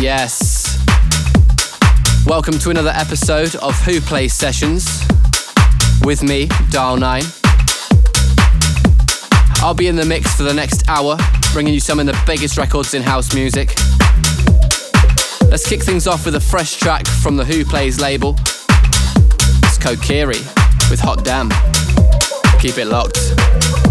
Yes. Welcome to another episode of Who Plays Sessions with me, Dial 9. I'll be in the mix for the next hour, bringing you some of the biggest records in house music. Let's kick things off with a fresh track from the Who Plays label. It's Kokiri with Hot Damn. Keep it locked.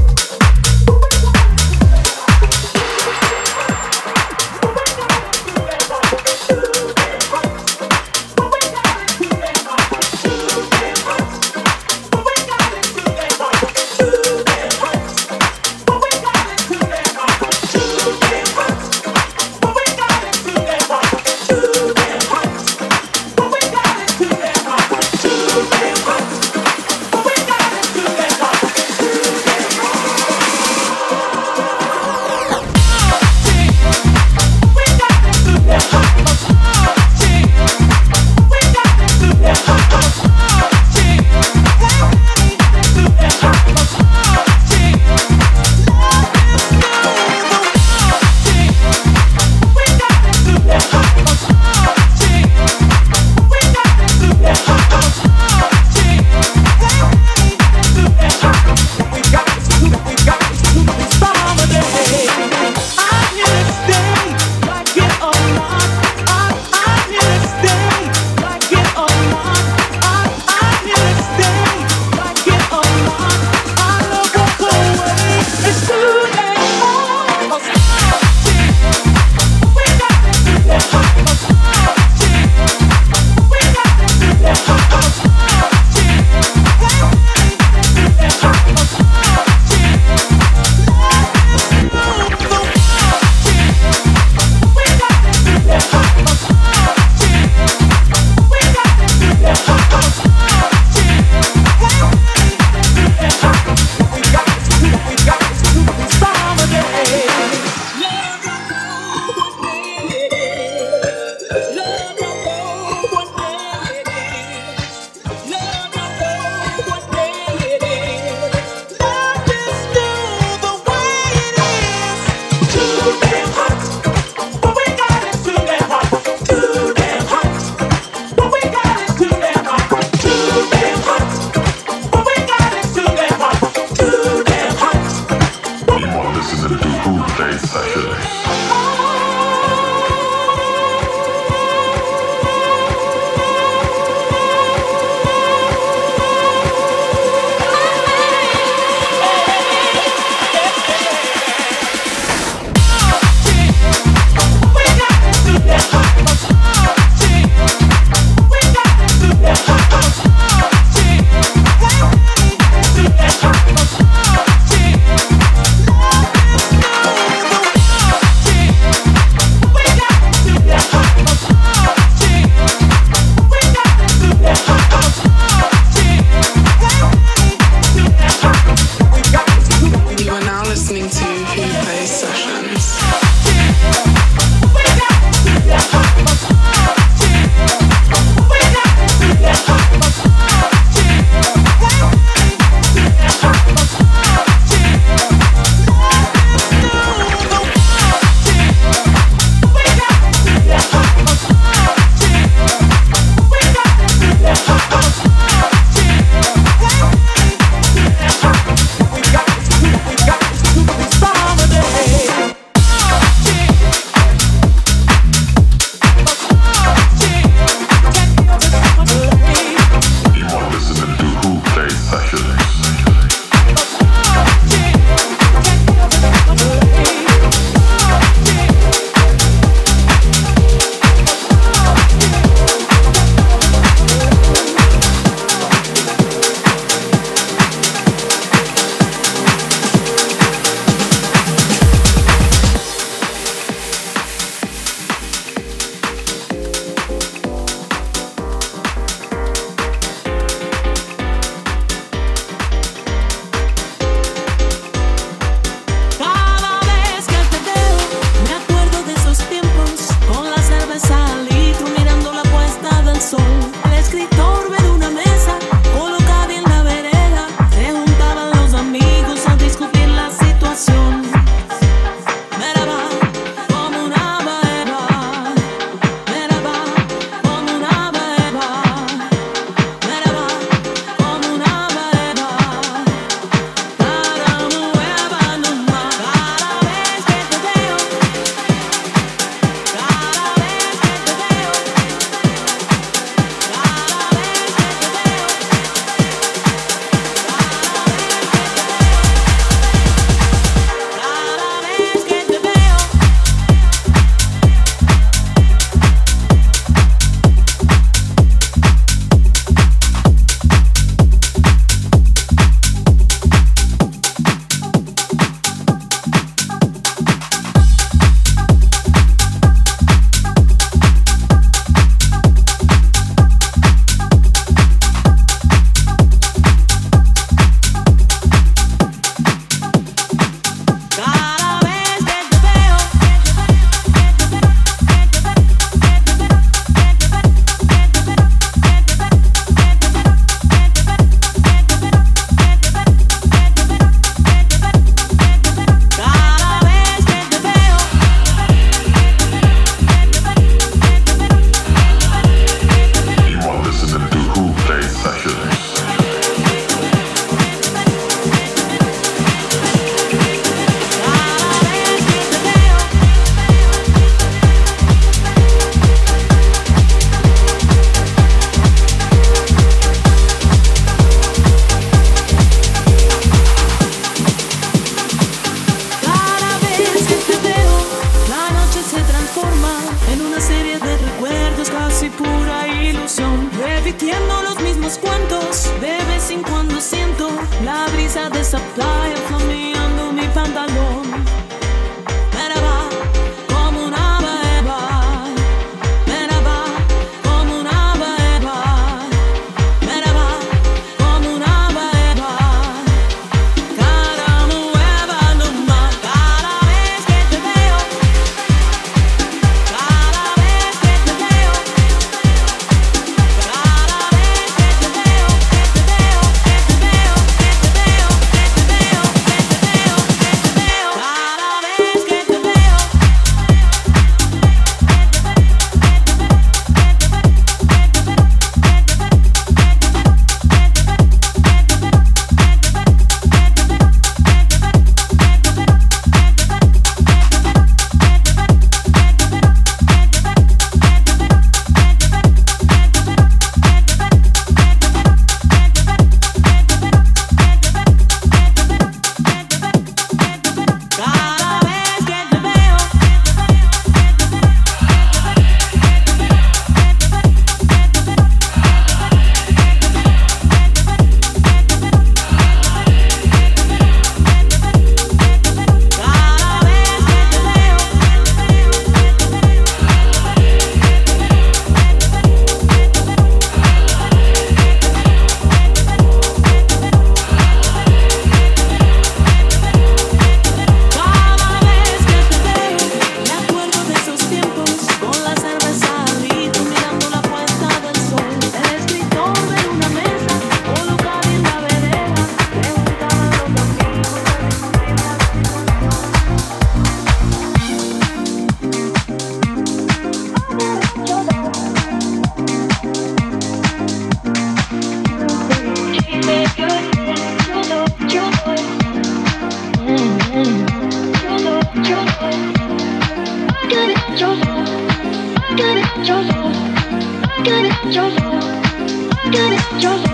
your love. I gotta your love. I gotta your love.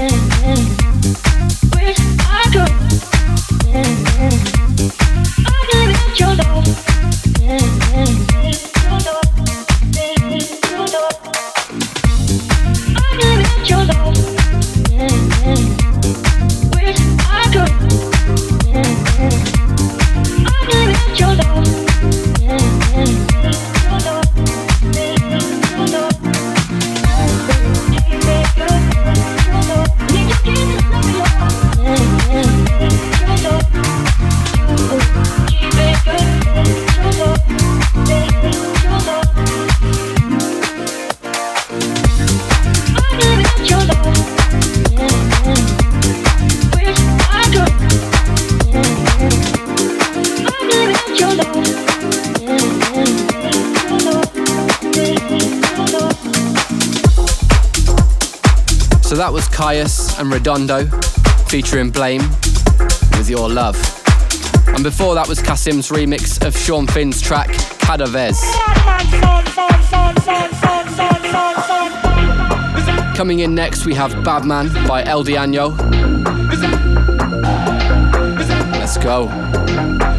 yeah. Redondo featuring Blame with Your Love. And before that was Kasim's remix of Sean Finn's track, Cadavez. Coming in next, we have Badman by El Diano. Let's go.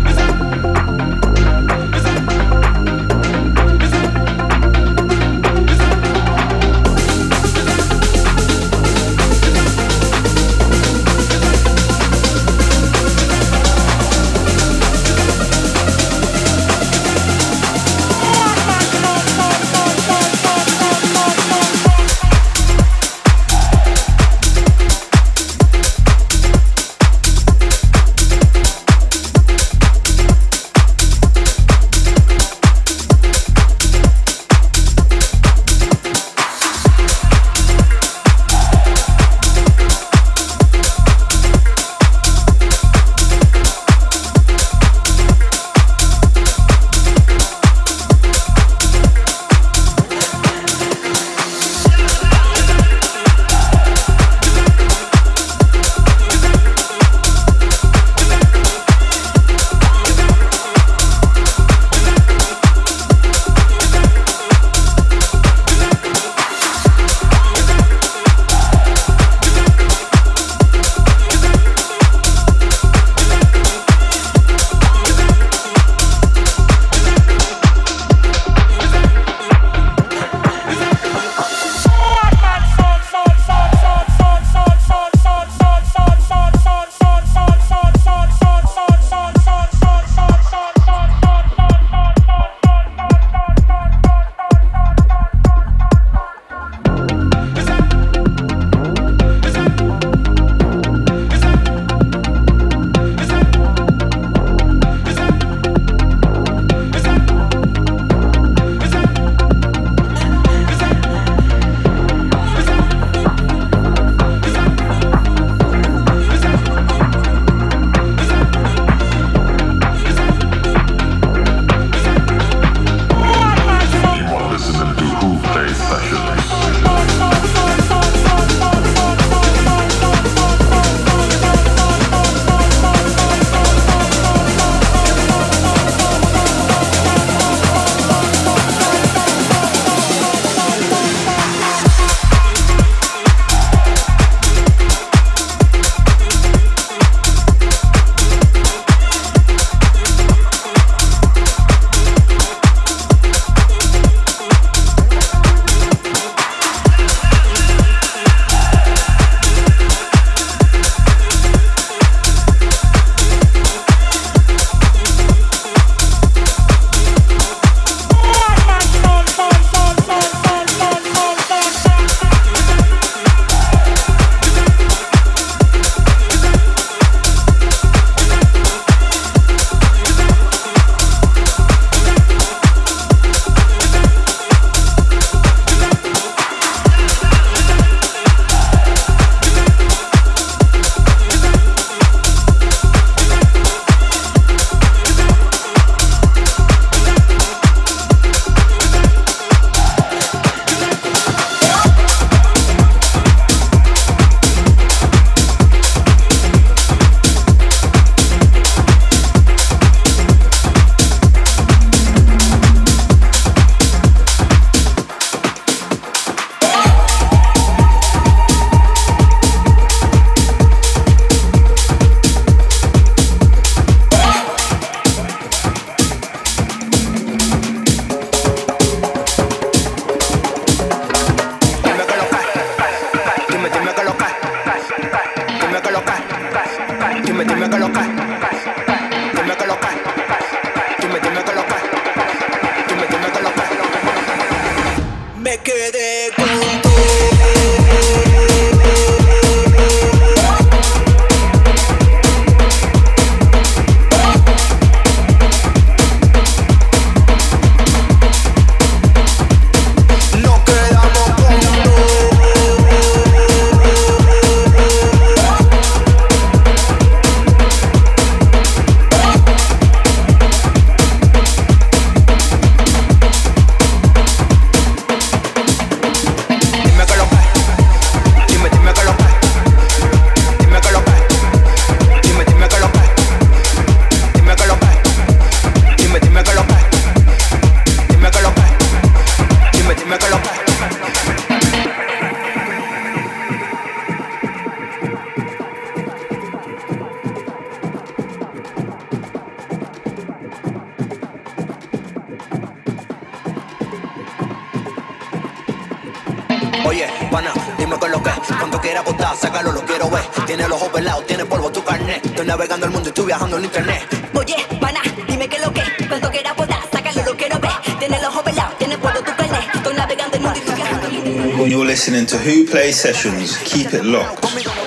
Sessions. Keep it locked.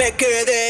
Me quedé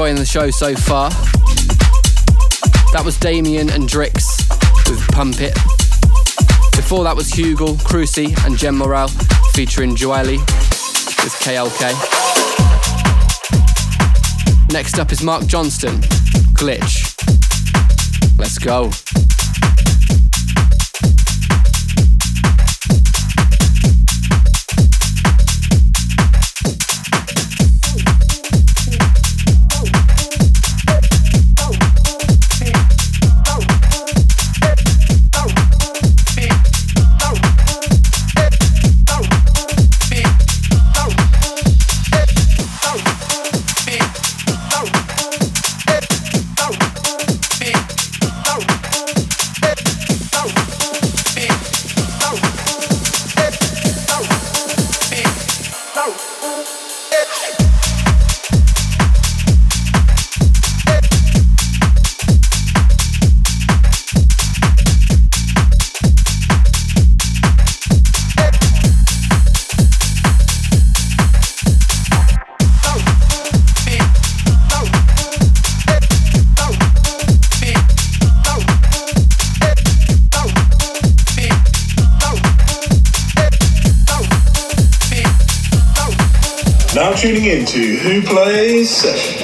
enjoying the show so far. That was Damien N-Drix with Pump It. Before that was Hugel, Cruci, and Jem Morel featuring Joely with KLK. Next up is Mark Johnston, Glitch. Let's go. Session.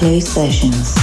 Play Sessions.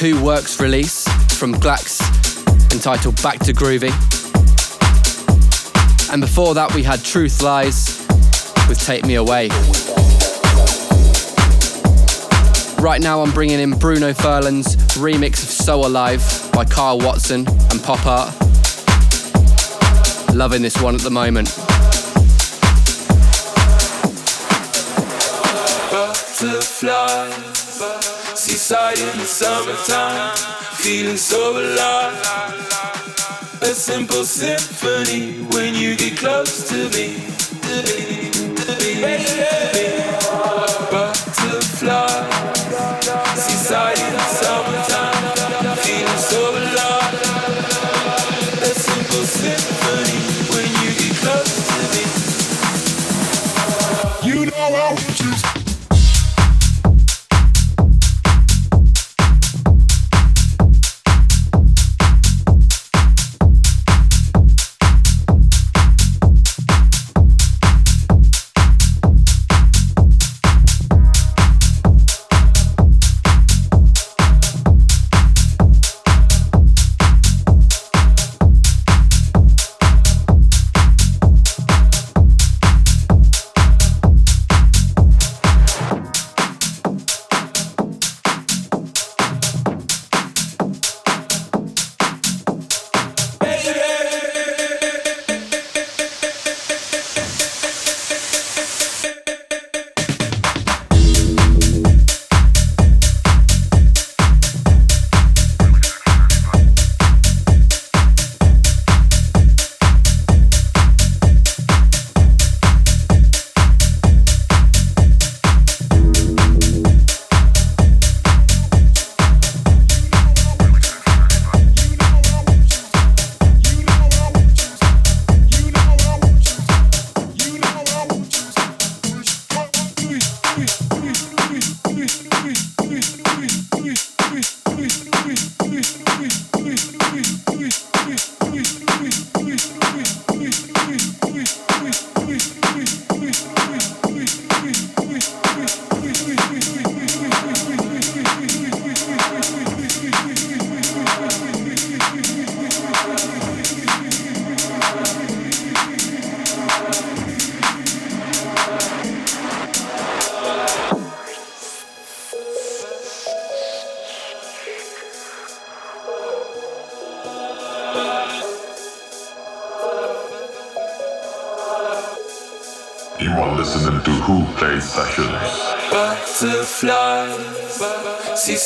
Who Works release from Glax entitled Back to Groovy. And before that, we had Truth Lies with Take Me Away. Right now, I'm bringing in Bruno Furlan's remix of So Alive by Carl Watson and Pop Art. Loving this one at the moment. Seaside in the summertime, feeling so alive. A simple symphony when you get close to me. Butterfly,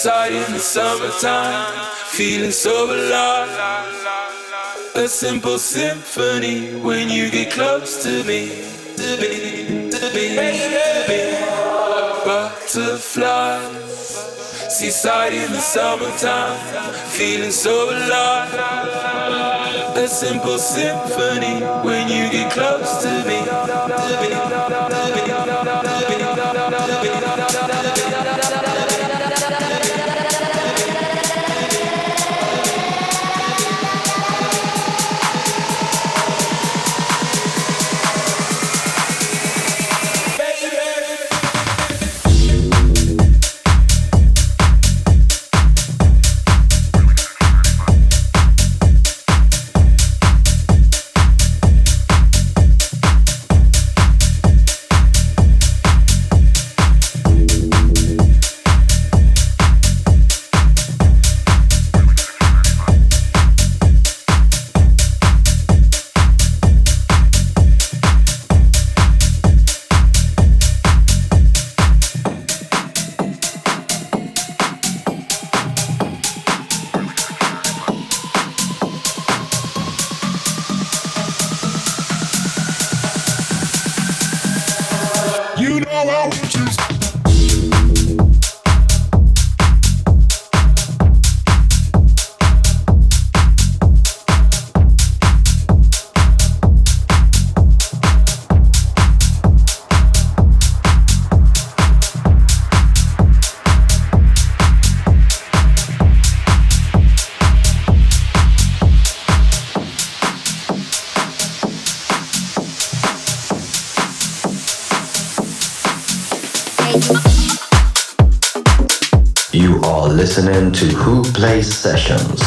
Seaside in the summertime, feeling so alive. A simple symphony when you get close to me, to me, to me, baby. Butterflies, seaside in the summertime, feeling so alive. A simple symphony when you get close to me, to me, listening to Who Plays Sessions.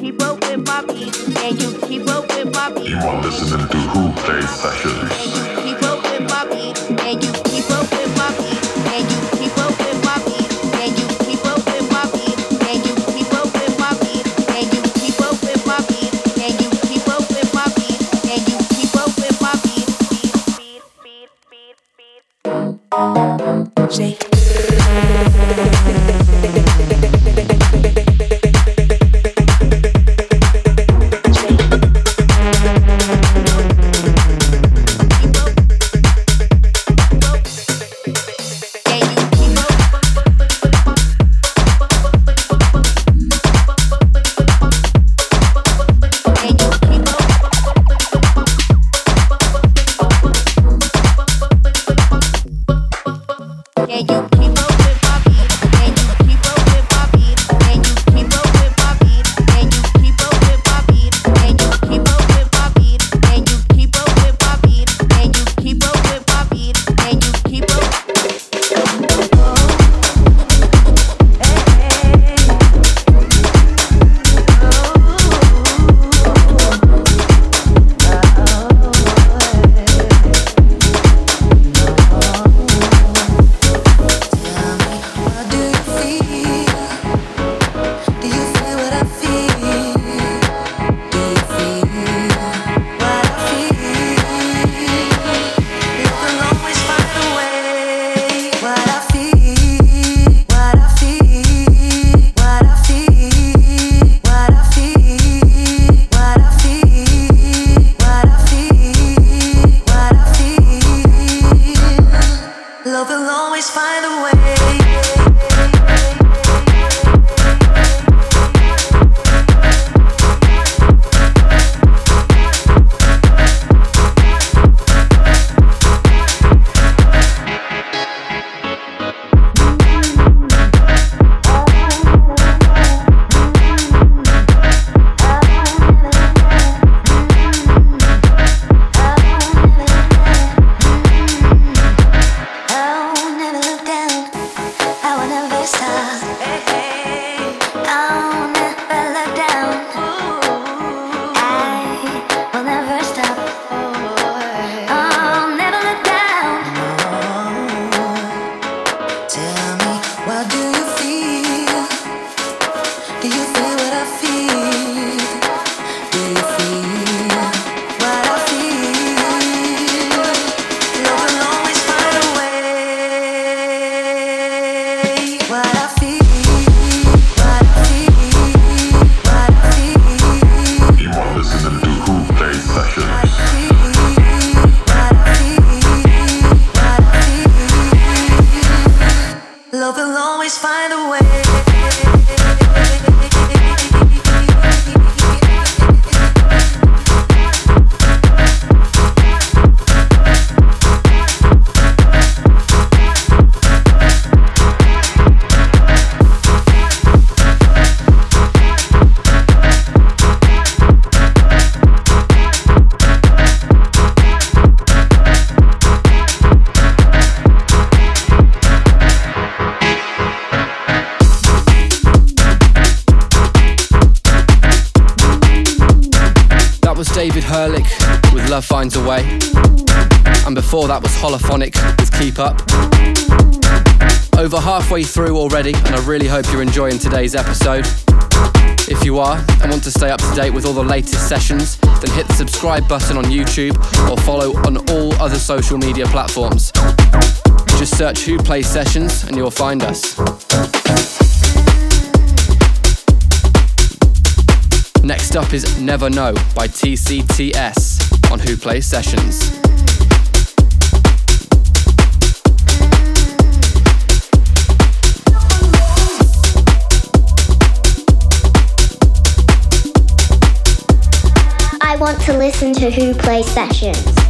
keep up with my beat and you keep up with you are listening to Who Plays Sessions. Holophonic with Keep Up. Over halfway through already, and I really hope you're enjoying today's episode. If you are and want to stay up to date with all the latest sessions, then hit the subscribe button on YouTube or follow on all other social media platforms. Just search Who Plays Sessions and you'll find us. Next up is Never Know by TCTS on Who Plays Sessions. Want to listen to Who Plays Sessions.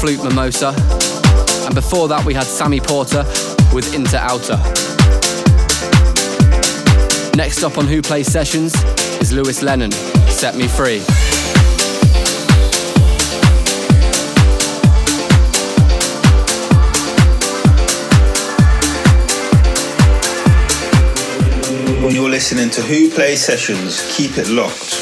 Flute Mimosa. And before that, we had Sammy Porter with Inter Outer. Next up on Who Plays Sessions is Lewis Lennon, Set Me Free. You're listening to Who Plays Sessions. Keep it locked.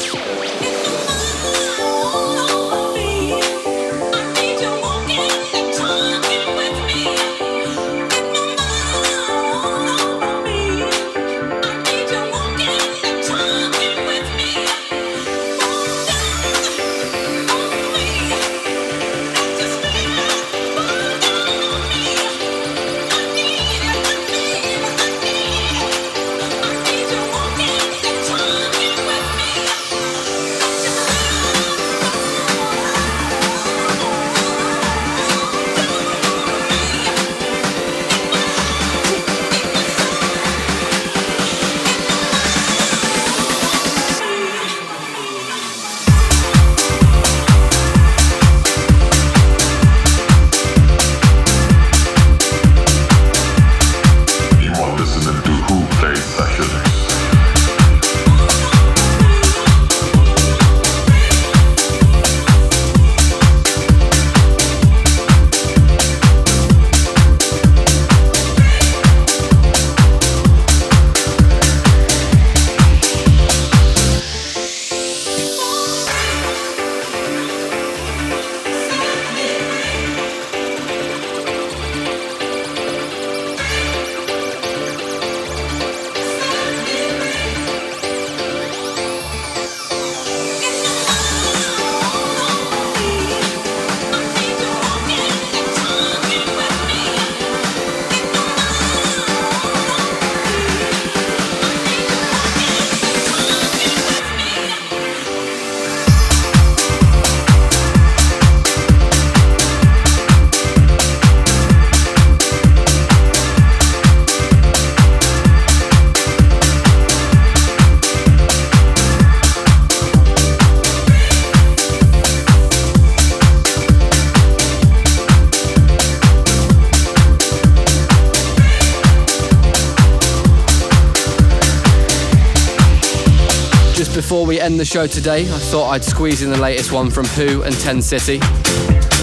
End the show today, I thought I'd squeeze in the latest one from Who and Ten City,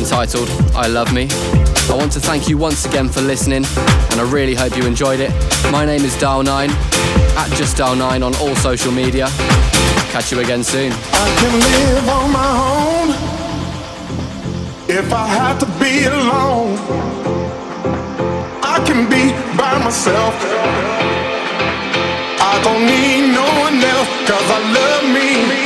entitled I Love Me. I want to thank you once again for listening, and I really hope you enjoyed it. My name is Dial9, at Just Dial9 on all social media. Catch you again soon. I can live on my own if I have to be alone. I can be by myself. I don't need no cause I love me.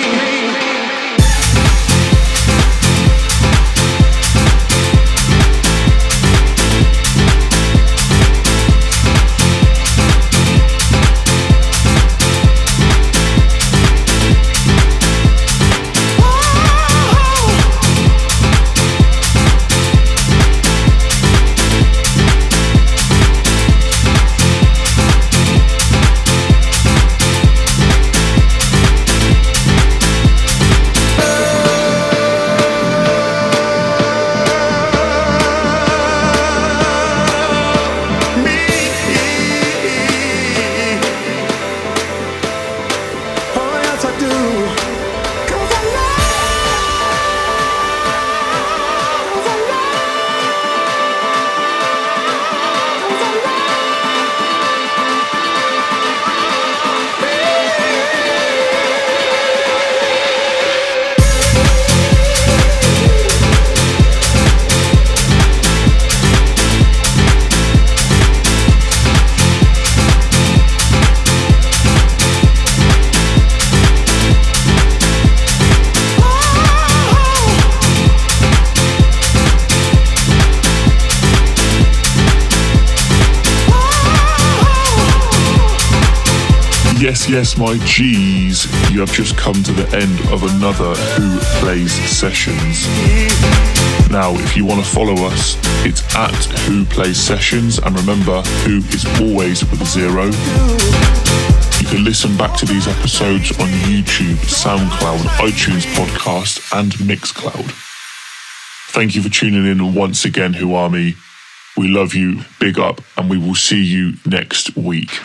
Yes, my G's, you have just come to the end of another Who Plays Sessions. Now, if you want to follow us, it's at Who Plays Sessions, and remember, Who is always with a zero. You can listen back to these episodes on YouTube, SoundCloud, iTunes Podcast, and Mixcloud. Thank you for tuning in once again, Who Army. We love you, big up, and we will see you next week.